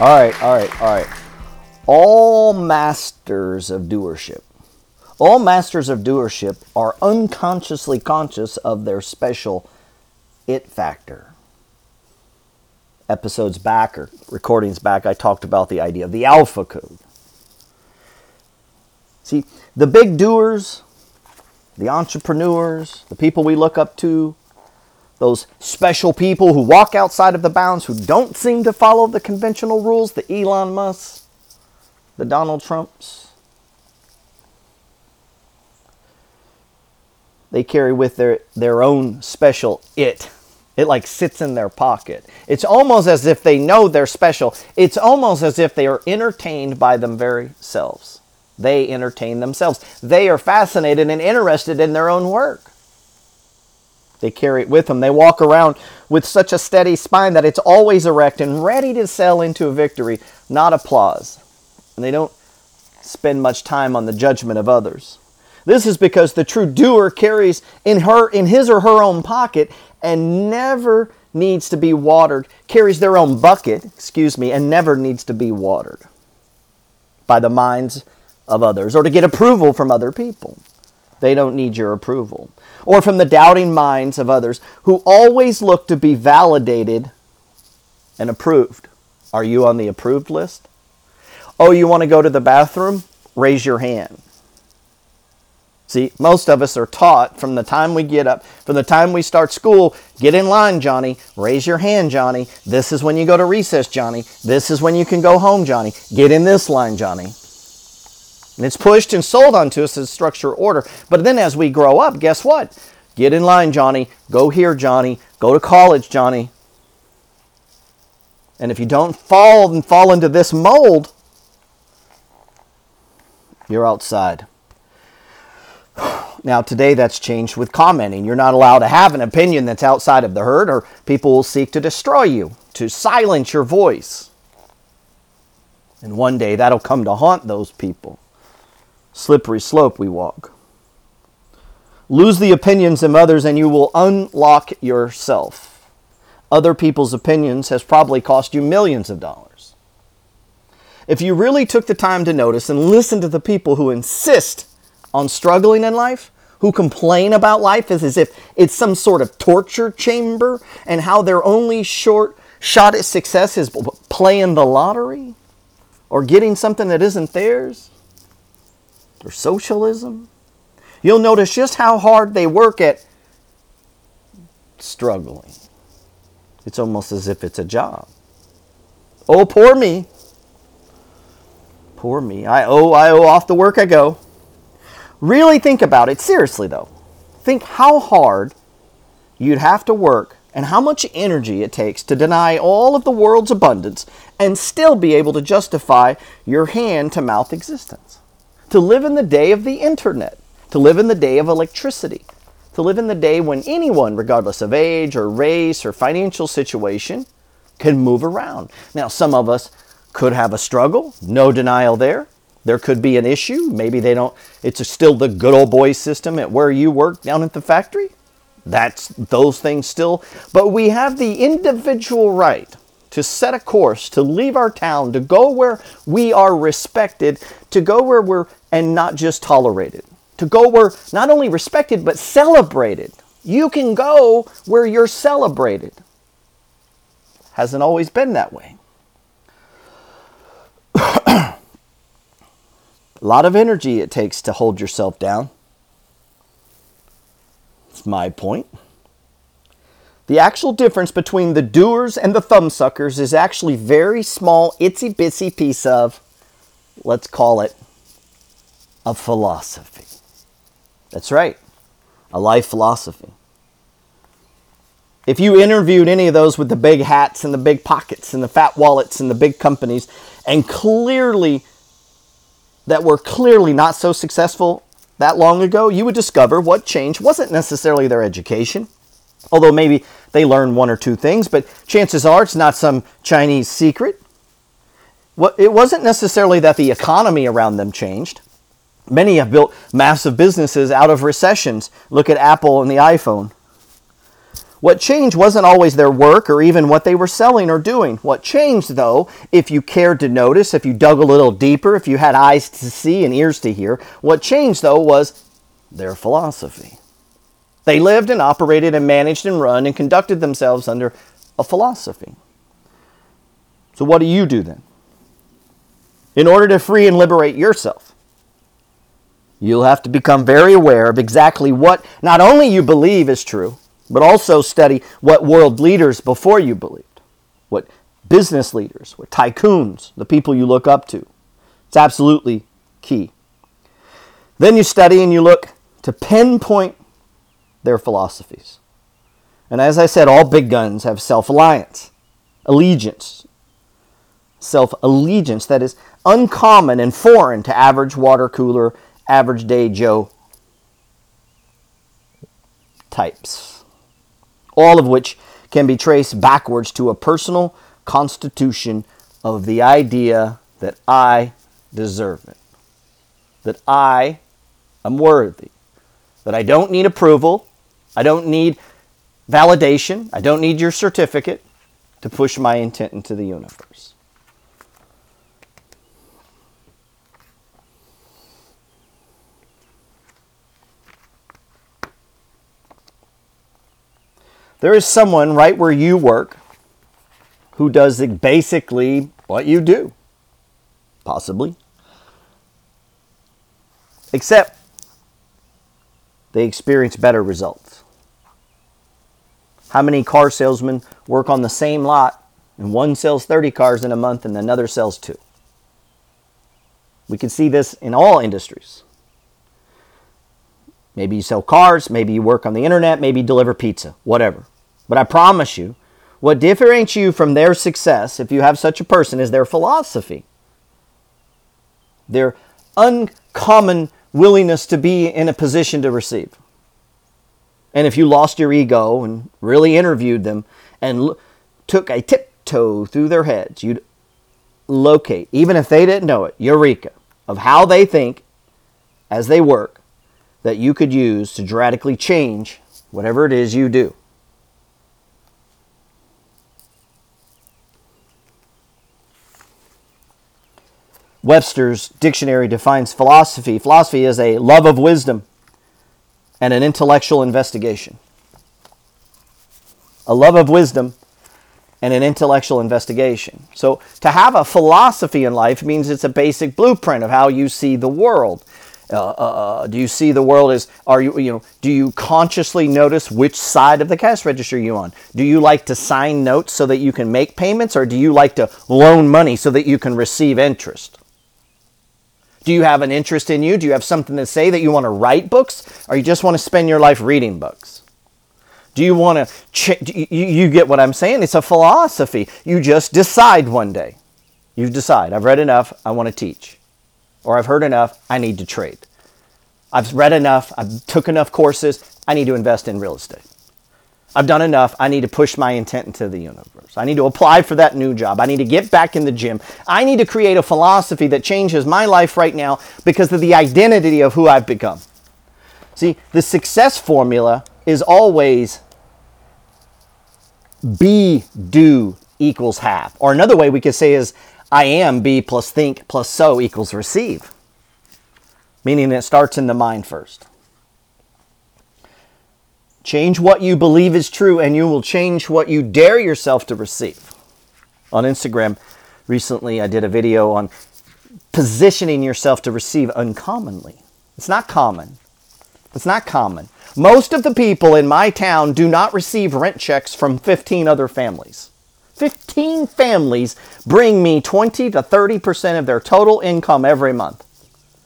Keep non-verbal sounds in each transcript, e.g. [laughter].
All right, all right, all right. All masters of doership. All masters of doership are unconsciously conscious of their special it factor. Episodes back or recordings back, I talked about the idea of the alpha code. See, the big doers, the entrepreneurs, the people we look up to, those special people who walk outside of the bounds, who don't seem to follow the conventional rules, the Elon Musk, the Donald Trumps. They carry with their, their own special it. It like sits in their pocket. It's almost as if they know they're special. It's almost as if they are entertained by them very selves. They entertain themselves. They are fascinated and interested in their own work. They carry it with them. They walk around with such a steady spine that it's always erect and ready to sail into a victory, not applause. And they don't spend much time on the judgment of others. This is because the true doer carries in her in his or her own pocket and never needs to be watered, carries their own bucket, excuse me, and never needs to be watered by the minds of others or to get approval from other people. They don't need your approval. Or from the doubting minds of others who always look to be validated and approved. Are you on the approved list? Oh, you want to go to the bathroom? Raise your hand. See, most of us are taught from the time we get up, from the time we start school, get in line, Johnny. Raise your hand, Johnny. This is when you go to recess, Johnny. This is when you can go home, Johnny. Get in this line, Johnny. And it's pushed and sold onto us as structure order. But then as we grow up, guess what? Get in line, Johnny. Go here, Johnny. Go to college, Johnny. And if you don't fall and fall into this mold, you're outside. Now, today that's changed with commenting. You're not allowed to have an opinion that's outside of the herd, or people will seek to destroy you, to silence your voice. And one day that'll come to haunt those people slippery slope we walk. Lose the opinions of others and you will unlock yourself. Other people's opinions has probably cost you millions of dollars. If you really took the time to notice and listen to the people who insist on struggling in life, who complain about life as, if it's some sort of torture chamber and how their only short shot at success is playing the lottery or getting something that isn't theirs, or socialism, you'll notice just how hard they work at struggling. It's almost as if it's a job. Oh, poor me. Poor me. I owe, I owe off the work I go. Really think about it. Seriously, though. Think how hard you'd have to work and how much energy it takes to deny all of the world's abundance and still be able to justify your hand to mouth existence to live in the day of the internet, to live in the day of electricity, to live in the day when anyone, regardless of age or race or financial situation, can move around. Now, some of us could have a struggle, no denial there. There could be an issue. Maybe they don't, it's still the good old boy system at where you work down at the factory. That's those things still. But we have the individual right to set a course, to leave our town, to go where we are respected, to go where we're and not just tolerated. To go where not only respected, but celebrated. You can go where you're celebrated. Hasn't always been that way. A [coughs] lot of energy it takes to hold yourself down. It's my point. The actual difference between the doers and the thumbsuckers is actually very small, itsy bitsy piece of, let's call it of philosophy. That's right, a life philosophy. If you interviewed any of those with the big hats and the big pockets and the fat wallets and the big companies, and clearly that were clearly not so successful that long ago, you would discover what changed wasn't necessarily their education, although maybe they learned one or two things, but chances are it's not some Chinese secret. It wasn't necessarily that the economy around them changed. Many have built massive businesses out of recessions. Look at Apple and the iPhone. What changed wasn't always their work or even what they were selling or doing. What changed, though, if you cared to notice, if you dug a little deeper, if you had eyes to see and ears to hear, what changed, though, was their philosophy. They lived and operated and managed and run and conducted themselves under a philosophy. So, what do you do then? In order to free and liberate yourself, you'll have to become very aware of exactly what not only you believe is true, but also study what world leaders before you believed, what business leaders, what tycoons, the people you look up to. It's absolutely key. Then you study and you look to pinpoint their philosophies. And as I said, all big guns have self alliance, allegiance, self allegiance that is uncommon and foreign to average water cooler, average day Joe types. All of which can be traced backwards to a personal constitution of the idea that I deserve it, that I am worthy, that I don't need approval, I don't need validation, I don't need your certificate to push my intent into the universe. There is someone right where you work who does basically what you do. Possibly. Except they experience better results. How many car salesmen work on the same lot and one sells 30 cars in a month and another sells two? We can see this in all industries. Maybe you sell cars, maybe you work on the internet, maybe you deliver pizza, whatever. But I promise you, what differentiates you from their success, if you have such a person, is their philosophy. Their uncommon willingness to be in a position to receive. And if you lost your ego and really interviewed them and l- took a tiptoe through their heads, you'd locate, even if they didn't know it, eureka, of how they think as they work that you could use to dramatically change whatever it is you do. Webster's dictionary defines philosophy. Philosophy is a love of wisdom and an intellectual investigation. A love of wisdom and an intellectual investigation. So, to have a philosophy in life means it's a basic blueprint of how you see the world. Uh, uh, uh, do you see the world as are you you know do you consciously notice which side of the cash register you on? Do you like to sign notes so that you can make payments or do you like to loan money so that you can receive interest? Do you have an interest in you? Do you have something to say that you want to write books or you just want to spend your life reading books? Do you want to ch- you, you get what i'm saying? It's a philosophy. You just decide one day. You decide. I've read enough. I want to teach or I've heard enough, I need to trade. I've read enough, I've took enough courses, I need to invest in real estate. I've done enough, I need to push my intent into the universe. I need to apply for that new job. I need to get back in the gym. I need to create a philosophy that changes my life right now because of the identity of who I've become. See, the success formula is always be, do equals have. Or another way we could say is I am be plus think plus so equals receive. Meaning it starts in the mind first. Change what you believe is true, and you will change what you dare yourself to receive. On Instagram, recently I did a video on positioning yourself to receive uncommonly. It's not common. It's not common. Most of the people in my town do not receive rent checks from 15 other families. 15 families bring me 20 to 30% of their total income every month.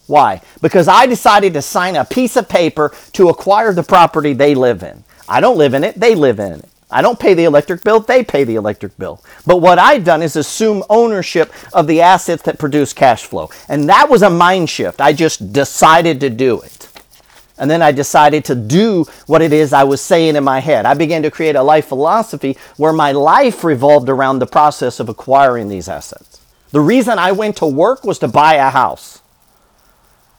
Why? Because I decided to sign a piece of paper to acquire the property they live in. I don't live in it, they live in it. I don't pay the electric bill, they pay the electric bill. But what I've done is assume ownership of the assets that produce cash flow. And that was a mind shift. I just decided to do it. And then I decided to do what it is I was saying in my head. I began to create a life philosophy where my life revolved around the process of acquiring these assets. The reason I went to work was to buy a house.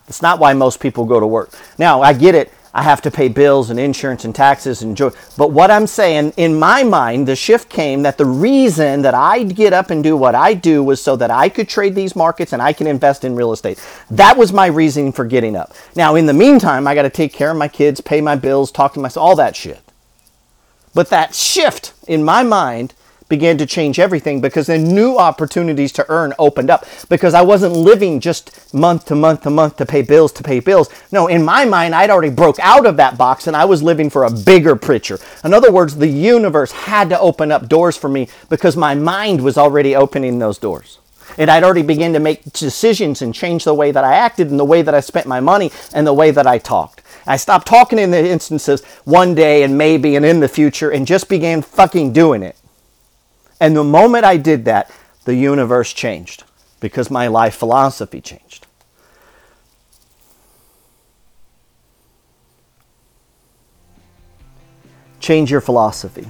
That's not why most people go to work. Now, I get it. I have to pay bills and insurance and taxes and joy. But what I'm saying, in my mind, the shift came that the reason that I get up and do what I do was so that I could trade these markets and I can invest in real estate. That was my reason for getting up. Now, in the meantime, I got to take care of my kids, pay my bills, talk to myself, all that shit. But that shift in my mind began to change everything because then new opportunities to earn opened up because I wasn't living just month to month to month to pay bills to pay bills. No, in my mind, I'd already broke out of that box and I was living for a bigger picture. In other words, the universe had to open up doors for me because my mind was already opening those doors. And I'd already begun to make decisions and change the way that I acted and the way that I spent my money and the way that I talked. I stopped talking in the instances one day and maybe and in the future and just began fucking doing it. And the moment I did that, the universe changed because my life philosophy changed. Change your philosophy.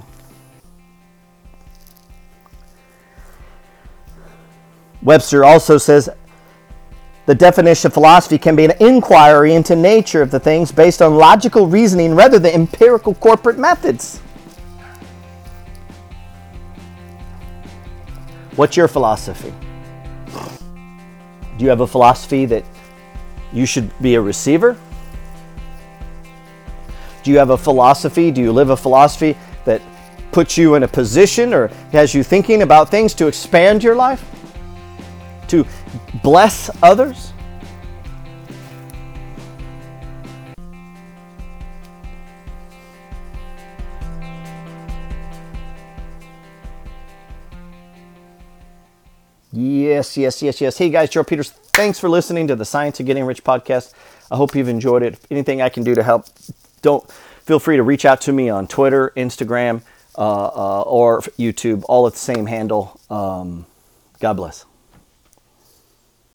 Webster also says the definition of philosophy can be an inquiry into nature of the things based on logical reasoning rather than empirical corporate methods. What's your philosophy? Do you have a philosophy that you should be a receiver? Do you have a philosophy? Do you live a philosophy that puts you in a position or has you thinking about things to expand your life? To bless others? Yes, yes, yes, yes. Hey guys, Joe Peters, thanks for listening to the Science of Getting Rich podcast. I hope you've enjoyed it. If anything I can do to help, don't feel free to reach out to me on Twitter, Instagram, uh, uh, or YouTube, all at the same handle. Um, God bless.